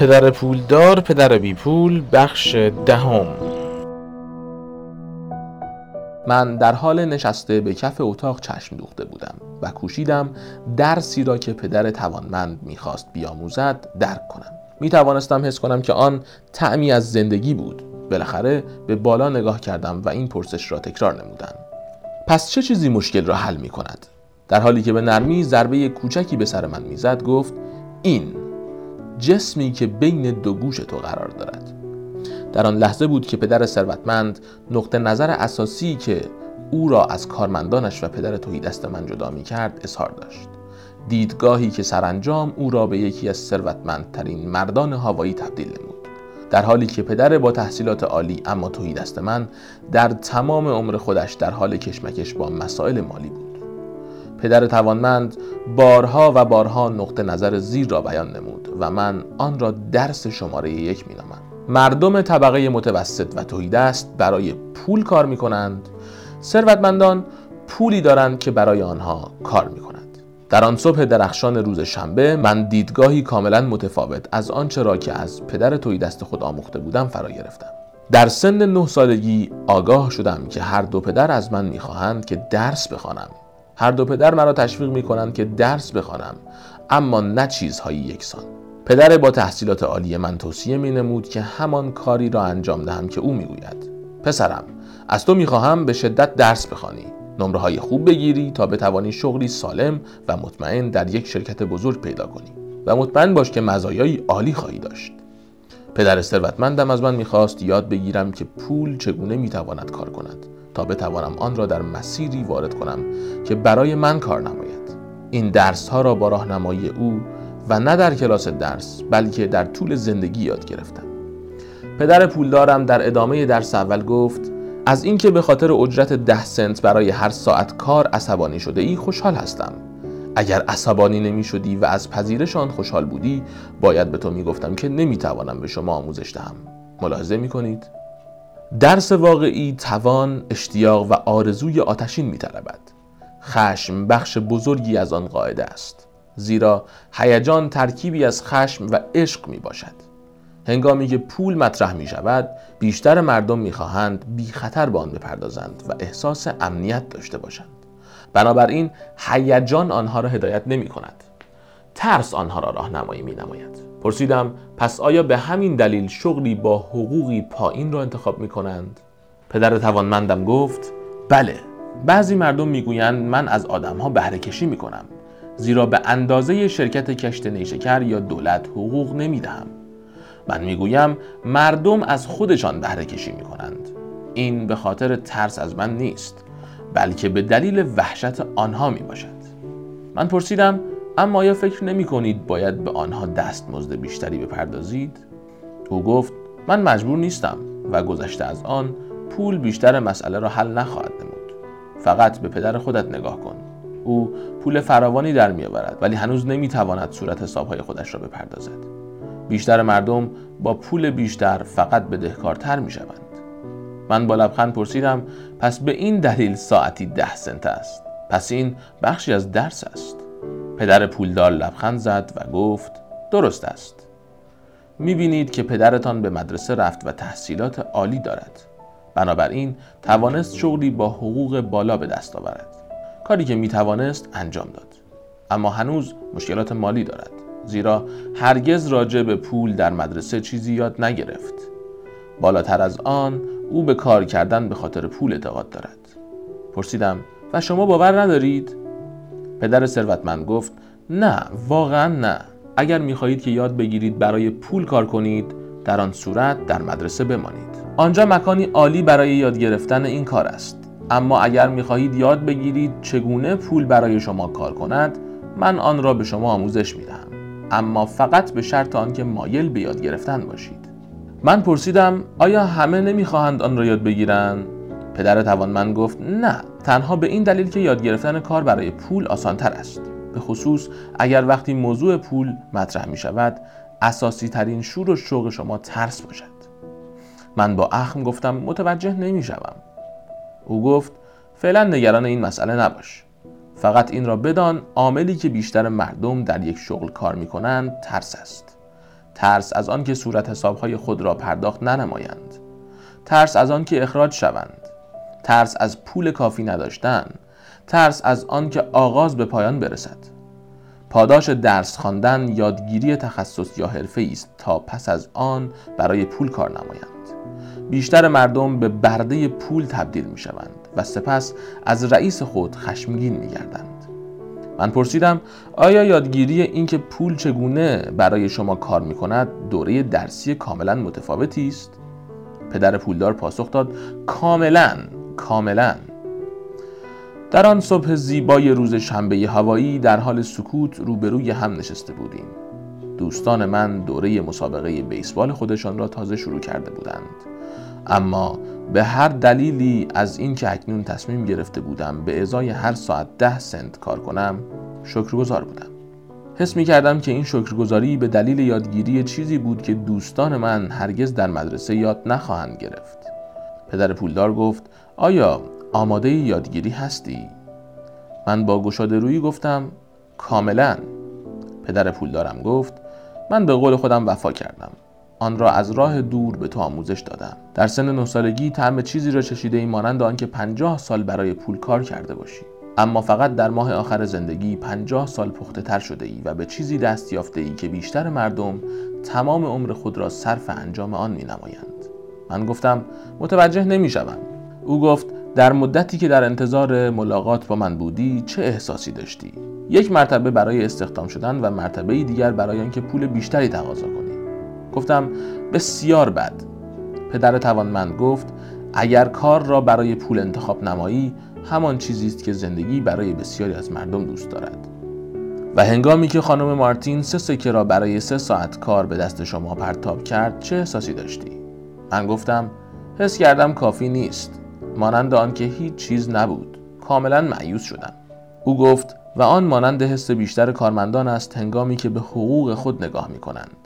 پدر پولدار پدر بی پول بخش دهم. من در حال نشسته به کف اتاق چشم دوخته بودم و کوشیدم درسی را که پدر توانمند می‌خواست بیاموزد درک کنم. می توانستم حس کنم که آن تعمی از زندگی بود. بالاخره به بالا نگاه کردم و این پرسش را تکرار نمودم. پس چه چیزی مشکل را حل می کند؟ در حالی که به نرمی ضربه کوچکی به سر من می‌زد گفت این. جسمی که بین دو گوش تو قرار دارد. در آن لحظه بود که پدر ثروتمند نقطه نظر اساسی که او را از کارمندانش و پدر توی دست من جدا می کرد اظهار داشت. دیدگاهی که سرانجام او را به یکی از ثروتمندترین مردان هوایی تبدیل نمود. در حالی که پدر با تحصیلات عالی اما توی دست من در تمام عمر خودش در حال کشمکش با مسائل مالی بود. پدر توانمند بارها و بارها نقطه نظر زیر را بیان نمود و من آن را درس شماره یک می نامم. مردم طبقه متوسط و توی است برای پول کار می کنند ثروتمندان پولی دارند که برای آنها کار می کنند در آن صبح درخشان روز شنبه من دیدگاهی کاملا متفاوت از آنچه را که از پدر توی دست خود آموخته بودم فرا گرفتم. در سن نه سالگی آگاه شدم که هر دو پدر از من می‌خواهند که درس بخوانم. هر دو پدر مرا تشویق می کنند که درس بخوانم اما نه چیزهایی یکسان. پدر با تحصیلات عالی من توصیه می نمود که همان کاری را انجام دهم که او می‌گوید. پسرم از تو می‌خواهم به شدت درس بخوانی. نمره های خوب بگیری تا بتوانی شغلی سالم و مطمئن در یک شرکت بزرگ پیدا کنی. و مطمئن باش که مزایایی عالی خواهی داشت. پدر ثروتمندم از من می‌خواست یاد بگیرم که پول چگونه می‌تواند کار کند. تا بتوانم آن را در مسیری وارد کنم که برای من کار نماید. این درس ها را با راهنمایی او و نه در کلاس درس بلکه در طول زندگی یاد گرفتم. پدر پولدارم در ادامه درس اول گفت از اینکه به خاطر اجرت ده سنت برای هر ساعت کار عصبانی شده ای خوشحال هستم. اگر عصبانی نمی شدی و از پذیرش آن خوشحال بودی باید به تو می گفتم که نمی توانم به شما آموزش دهم. ملاحظه می کنید؟ درس واقعی توان، اشتیاق و آرزوی آتشین می خشم بخش بزرگی از آن قاعده است زیرا هیجان ترکیبی از خشم و عشق می باشد هنگامی که پول مطرح می شود بیشتر مردم می خواهند بی خطر به آن بپردازند و احساس امنیت داشته باشند. بنابراین هیجان آنها را هدایت نمی کند ترس آنها را راهنمایی می نماید پرسیدم پس آیا به همین دلیل شغلی با حقوقی پایین را انتخاب می کنند؟ پدر توانمندم گفت بله بعضی مردم می‌گویند من از آدمها بهره کشی می کنم زیرا به اندازه شرکت کشت نیشکر یا دولت حقوق نمی دهم. من می‌گویم مردم از خودشان بهره کشی می کنند این به خاطر ترس از من نیست بلکه به دلیل وحشت آنها می باشد من پرسیدم اما آیا فکر نمی کنید باید به آنها دستمزد بیشتری بپردازید؟ او گفت من مجبور نیستم و گذشته از آن پول بیشتر مسئله را حل نخواهد نمود. فقط به پدر خودت نگاه کن. او پول فراوانی در میآورد ولی هنوز نمی‌تواند صورت حسابهای خودش را بپردازد. بیشتر مردم با پول بیشتر فقط بدهکارتر می شوند. من با لبخند پرسیدم پس به این دلیل ساعتی ده سنت است؟ پس این بخشی از درس است؟ پدر پولدار لبخند زد و گفت درست است. می‌بینید که پدرتان به مدرسه رفت و تحصیلات عالی دارد. بنابراین توانست شغلی با حقوق بالا به دست آورد. کاری که می‌توانست انجام داد. اما هنوز مشکلات مالی دارد. زیرا هرگز راجع به پول در مدرسه چیزی یاد نگرفت. بالاتر از آن او به کار کردن به خاطر پول اعتقاد دارد. پرسیدم و شما باور ندارید؟ پدر ثروتمند گفت نه واقعا نه. اگر می‌خواهید که یاد بگیرید برای پول کار کنید در آن صورت در مدرسه بمانید. آنجا مکانی عالی برای یاد گرفتن این کار است. اما اگر می‌خواهید یاد بگیرید چگونه پول برای شما کار کند من آن را به شما آموزش می‌دهم. اما فقط به شرط آنکه مایل به یاد گرفتن باشید. من پرسیدم آیا همه نمی‌خواهند آن را یاد بگیرند پدر توانمند گفت نه. تنها به این دلیل که یاد گرفتن کار برای پول آسانتر است. به خصوص اگر وقتی موضوع پول مطرح می شود اساسی ترین شور و شوق شما ترس باشد. من با اخم گفتم متوجه نمی شوم. او گفت فعلا نگران این مسئله نباش. فقط این را بدان عاملی که بیشتر مردم در یک شغل کار می کنند ترس است. ترس از آن که صورت حسابهای خود را پرداخت ننمایند. ترس از آن که اخراج شوند. ترس از پول کافی نداشتن ترس از آن که آغاز به پایان برسد. پاداش درس خواندن یادگیری تخصص یا حرفه است تا پس از آن برای پول کار نمایند. بیشتر مردم به برده پول تبدیل می شوند و سپس از رئیس خود خشمگین می گردند من پرسیدم آیا یادگیری اینکه پول چگونه برای شما کار می کند دوره درسی کاملا متفاوتی است؟ پدر پولدار پاسخ داد کاملا. کاملا. در آن صبح زیبای روز شنبه هوایی در حال سکوت روبروی هم نشسته بودیم. دوستان من دوره مسابقه بیسبال خودشان را تازه شروع کرده بودند. اما به هر دلیلی از اینکه اکنون تصمیم گرفته بودم به ازای هر ساعت ده سنت کار کنم شکرگزار بودم. حس می کردم که این شکرگزاری به دلیل یادگیری چیزی بود که دوستان من هرگز در مدرسه یاد نخواهند گرفت. پدر پولدار گفت آیا آماده یادگیری هستی؟ من با گشاده روی گفتم کاملا پدر پولدارم گفت من به قول خودم وفا کردم آن را از راه دور به تو آموزش دادم در سن نه سالگی طعم چیزی را چشیده ای مانند آنکه پنجاه سال برای پول کار کرده باشی اما فقط در ماه آخر زندگی پنجاه سال پخته تر شده ای و به چیزی دست یافته ای که بیشتر مردم تمام عمر خود را صرف انجام آن می نمایند. من گفتم متوجه نمی شوم. او گفت در مدتی که در انتظار ملاقات با من بودی چه احساسی داشتی؟ یک مرتبه برای استخدام شدن و مرتبه دیگر برای آنکه پول بیشتری تقاضا کنی. گفتم بسیار بد. پدر توانمند گفت اگر کار را برای پول انتخاب نمایی همان چیزی است که زندگی برای بسیاری از مردم دوست دارد و هنگامی که خانم مارتین سه سکه را برای سه ساعت کار به دست شما پرتاب کرد چه احساسی داشتی؟ من گفتم حس کردم کافی نیست. مانند آن که هیچ چیز نبود. کاملا معیوس شدم. او گفت و آن مانند حس بیشتر کارمندان است هنگامی که به حقوق خود نگاه می کنند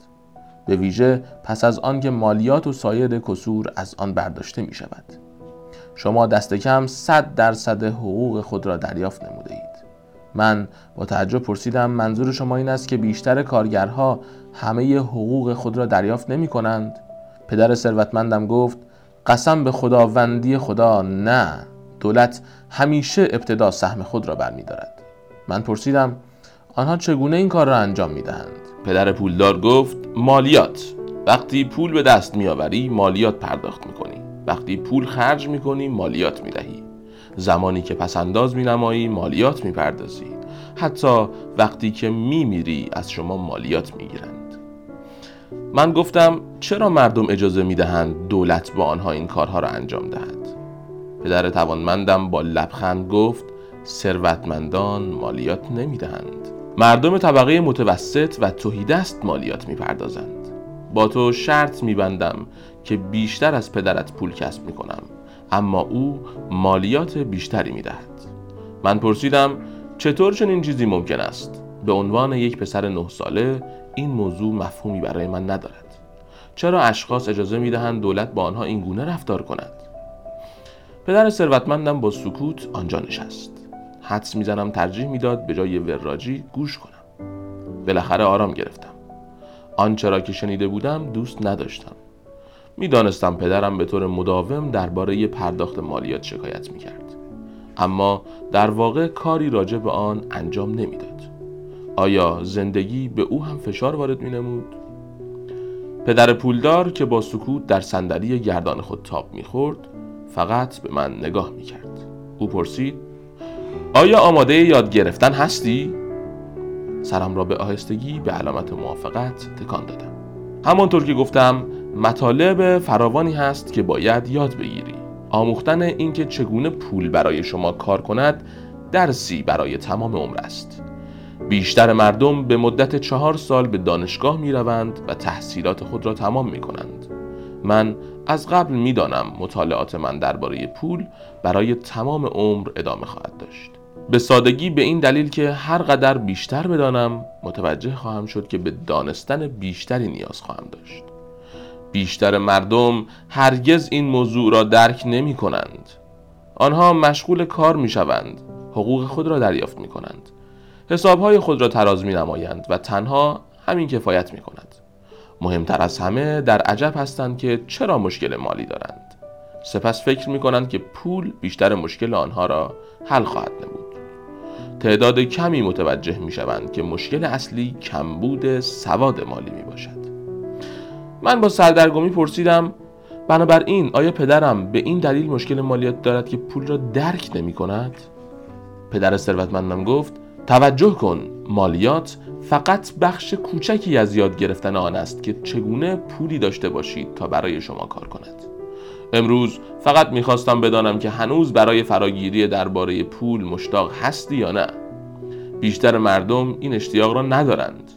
به ویژه پس از آن که مالیات و سایر کسور از آن برداشته می شود شما دست کم 100 درصد حقوق خود را دریافت نموده اید من با تعجب پرسیدم منظور شما این است که بیشتر کارگرها همه حقوق خود را دریافت نمی کنند پدر ثروتمندم گفت قسم به خداوندی خدا نه دولت همیشه ابتدا سهم خود را برمیدارد. من پرسیدم آنها چگونه این کار را انجام می دهند پدر پولدار گفت مالیات. وقتی پول به دست میآوری مالیات پرداخت می‌کنی. وقتی پول خرج می‌کنی مالیات می‌دهی. زمانی که پسنداز مینمایی مالیات می‌پردازی. حتی وقتی که میمیری از شما مالیات می‌گیرند من گفتم چرا مردم اجازه می‌دهند دولت با آنها این کارها را انجام دهد؟ پدر توانمندم با لبخند گفت ثروتمندان مالیات نمی‌دهند. مردم طبقه متوسط و توهیدست مالیات می‌پردازند. با تو شرط میبندم که بیشتر از پدرت پول کسب می‌کنم اما او مالیات بیشتری می‌دهد. من پرسیدم چطور چنین چیزی ممکن است؟ به عنوان یک پسر نه ساله این موضوع مفهومی برای من ندارد. چرا اشخاص اجازه می‌دهند دولت با آنها این گونه رفتار کند؟ پدر ثروتمندم با سکوت آنجا نشست. حدس می‌زنم ترجیح می‌داد به جای وراجی گوش کنم. بالاخره آرام گرفتم. آنچه را که شنیده بودم دوست نداشتم. می‌دانستم پدرم به طور مداوم درباره پرداخت مالیات شکایت می‌کرد. اما در واقع کاری راجع به آن انجام نمی‌داد. آیا زندگی به او هم فشار وارد می نمود؟ پدر پولدار که با سکوت در صندلی گردان خود تاب می‌خورد فقط به من نگاه می‌کرد او پرسید آیا آماده یاد گرفتن هستی؟ سرم را به آهستگی به علامت موافقت تکان دادم همانطور که گفتم مطالب فراوانی هست که باید یاد بگیری آموختن اینکه چگونه پول برای شما کار کند درسی برای تمام عمر است بیشتر مردم به مدت چهار سال به دانشگاه می روند و تحصیلات خود را تمام می کنند من از قبل می دانم مطالعات من درباره پول برای تمام عمر ادامه خواهد داشت. به سادگی به این دلیل که هر قدر بیشتر بدانم متوجه خواهم شد که به دانستن بیشتری نیاز خواهم داشت. بیشتر مردم هرگز این موضوع را درک نمی کنند آنها مشغول کار می شوند حقوق خود را دریافت می کنند حسابهای خود را تراز می نمایند و تنها همین کفایت می کند مهمتر از همه در عجب هستند که چرا مشکل مالی دارند. سپس فکر می کنند که پول بیشتر مشکل آنها را حل خواهد نمود. تعداد کمی متوجه می شوند که مشکل اصلی کمبود سواد مالی می باشد من با سردرگمی پرسیدم بنابراین آیا پدرم به این دلیل مشکل مالیات دارد که پول را درک نمی کند؟ پدر ثروتمندم گفت توجه کن مالیات فقط بخش کوچکی از یاد گرفتن آن است که چگونه پولی داشته باشید تا برای شما کار کند. امروز فقط می‌خواستم بدانم که هنوز برای فراگیری درباره پول مشتاق هستی یا نه. بیشتر مردم این اشتیاق را ندارند.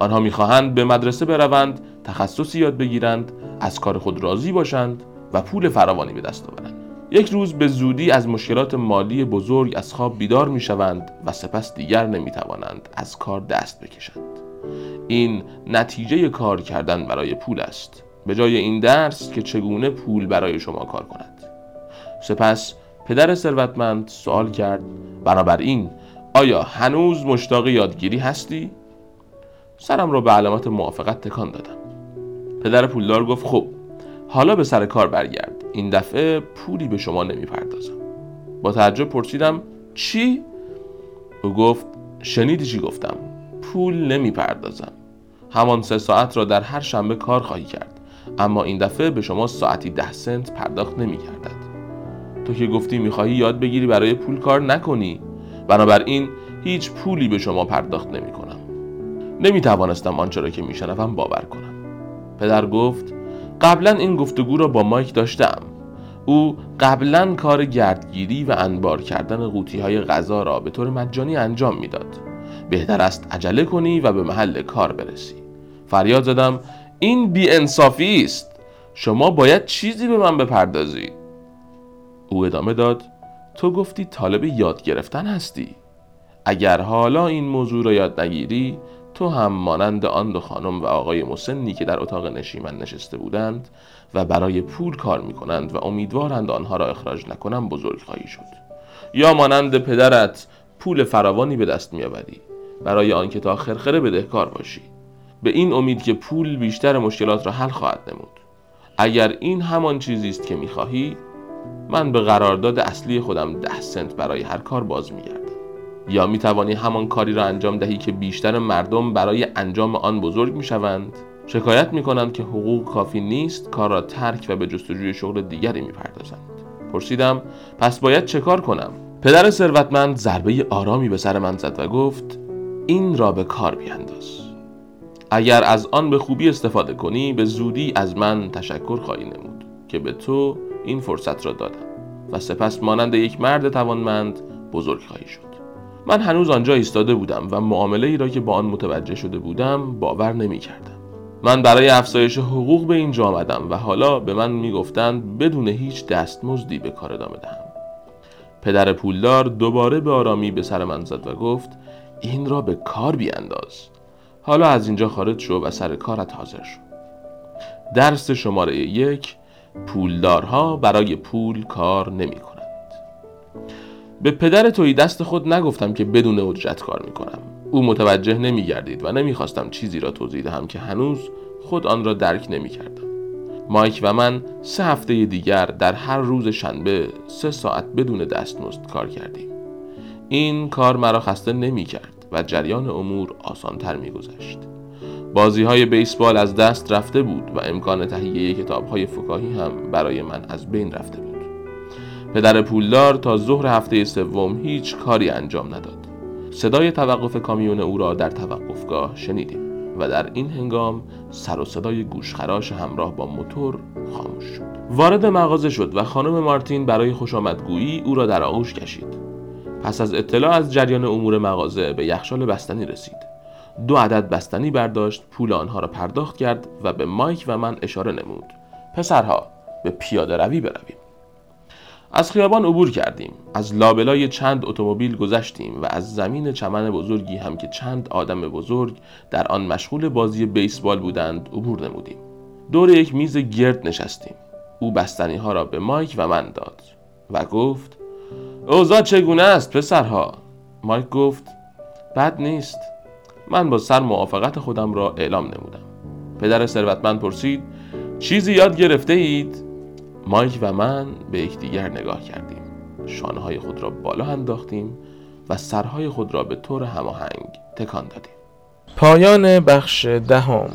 آنها می‌خواهند به مدرسه بروند تخصصی یاد بگیرند از کار خود راضی باشند و پول فراوانی به دست آورند. یک روز به زودی از مشکلات مالی بزرگ از خواب بیدار می شوند و سپس دیگر نمی توانند از کار دست بکشند. این نتیجه کار کردن برای پول است. به جای این درس که چگونه پول برای شما کار کند. سپس پدر ثروتمند سوال کرد بنابراین آیا هنوز مشتاق یادگیری هستی؟ سرم را به علامت موافقت تکان دادم. پدر پولدار گفت خب حالا به سر کار برگرد. این دفعه پولی به شما نمی‌پردازم. با تعجب پرسیدم چی؟ او گفت شنیدی چی گفتم؟ پول نمی‌پردازم. همان سه ساعت را در هر شنبه کار خواهی کرد. اما این دفعه به شما ساعتی ده سنت پرداخت نمی کردد تو که گفتی می‌خواهی یاد بگیری برای پول کار نکنی. بنابراین هیچ پولی به شما پرداخت نمی کنم نمی توانستم آنچه را که میشنوم باور کنم. پدر گفت قبلا این گفتگو را با مایک داشتم. او قبلا کار گردگیری و انبار کردن قوطی های غذا را به طور مجانی انجام می‌داد. بهتر است عجله کنی و به محل کار برسی. فریاد زدم این بی انصافی است. شما باید چیزی به من بپردازید. او ادامه داد تو گفتی طالب یاد گرفتن هستی. اگر حالا این موضوع را یاد نگیری تو هم مانند آن دو خانم و آقای مسنی که در اتاق نشیمن نشسته بودند و برای پول کار می کنند و امیدوارند آنها را اخراج نکنم بزرگ خواهی شد. یا مانند پدرت پول فراوانی به دست میآوری برای آنکه تا خرخره بدهکار باشی. به این امید که پول بیشتر مشکلات را حل خواهد نمود. اگر این همان چیزی است که می‌خواهی من به قرارداد اصلی خودم ده سنت برای هر کار باز میگردم. یا می توانی همان کاری را انجام دهی که بیشتر مردم برای انجام آن بزرگ می شوند شکایت می کنند که حقوق کافی نیست کار را ترک و به جستجوی شغل دیگری می پردازند پرسیدم پس باید چه کار کنم؟ پدر ثروتمند ضربه آرامی به سر من زد و گفت این را به کار بیانداز اگر از آن به خوبی استفاده کنی به زودی از من تشکر خواهی نمود که به تو این فرصت را دادم و سپس مانند یک مرد توانمند بزرگ خواهی شد. من هنوز آنجا ایستاده بودم و معامله ای را که با آن متوجه شده بودم باور نمی کردم. من برای افزایش حقوق به اینجا آمدم و حالا به من می‌گفتند بدون هیچ دستمزدی به کار ادامه دهم. پدر پولدار دوباره به آرامی به سر من زد و گفت این را به کار بیانداز. حالا از اینجا خارج شو و سر کارت حاضر شو. درس شماره یک پولدارها برای پول کار نمی کنند. به پدر توی دست خود نگفتم که بدون اجرت کار می‌کنم. او متوجه نمیگردید و نمی‌خواستم چیزی را توضیح دهم که هنوز خود آن را درک نمی‌کردم. مایک و من سه هفته دیگر در هر روز شنبه سه ساعت بدون دستمزد کار کردیم. این کار مرا خسته نمی‌کرد و جریان امور آسانتر میگذشت. بازی های بیسبال از دست رفته بود و امکان تهیه کتاب های فکاهی هم برای من از بین رفته بود. پدر پولدار تا ظهر هفته سوم هیچ کاری انجام نداد. صدای توقف کامیون او را در توقفگاه شنیدیم و در این هنگام سر و صدای گوشخراش همراه با موتور خاموش شد. وارد مغازه شد و خانم مارتین برای خوشامدگویی او را در آغوش کشید. پس از اطلاع از جریان امور مغازه به یخشال بستنی رسید. دو عدد بستنی برداشت پول آنها را پرداخت کرد و به مایک و من اشاره نمود. پسرها به پیاده روی برویم. از خیابان عبور کردیم. از لابلای چند اتومبیل گذشتیم و از زمین چمن بزرگی هم که چند آدم بزرگ در آن مشغول بازی بیسبال بودند عبور نمودیم. دور یک میز گرد نشستیم. او بستنی ها را به مایک و من داد و گفت اوضاع چگونه است پسرها؟ مایک گفت بد نیست. من با سر موافقت خودم را اعلام نمودم. پدر ثروتمند پرسید چیزی یاد گرفته اید؟ مایک و من به یکدیگر نگاه کردیم. شانه های خود را بالا انداختیم و سرهای خود را به طور هماهنگ تکان دادیم. پایان بخش دهم.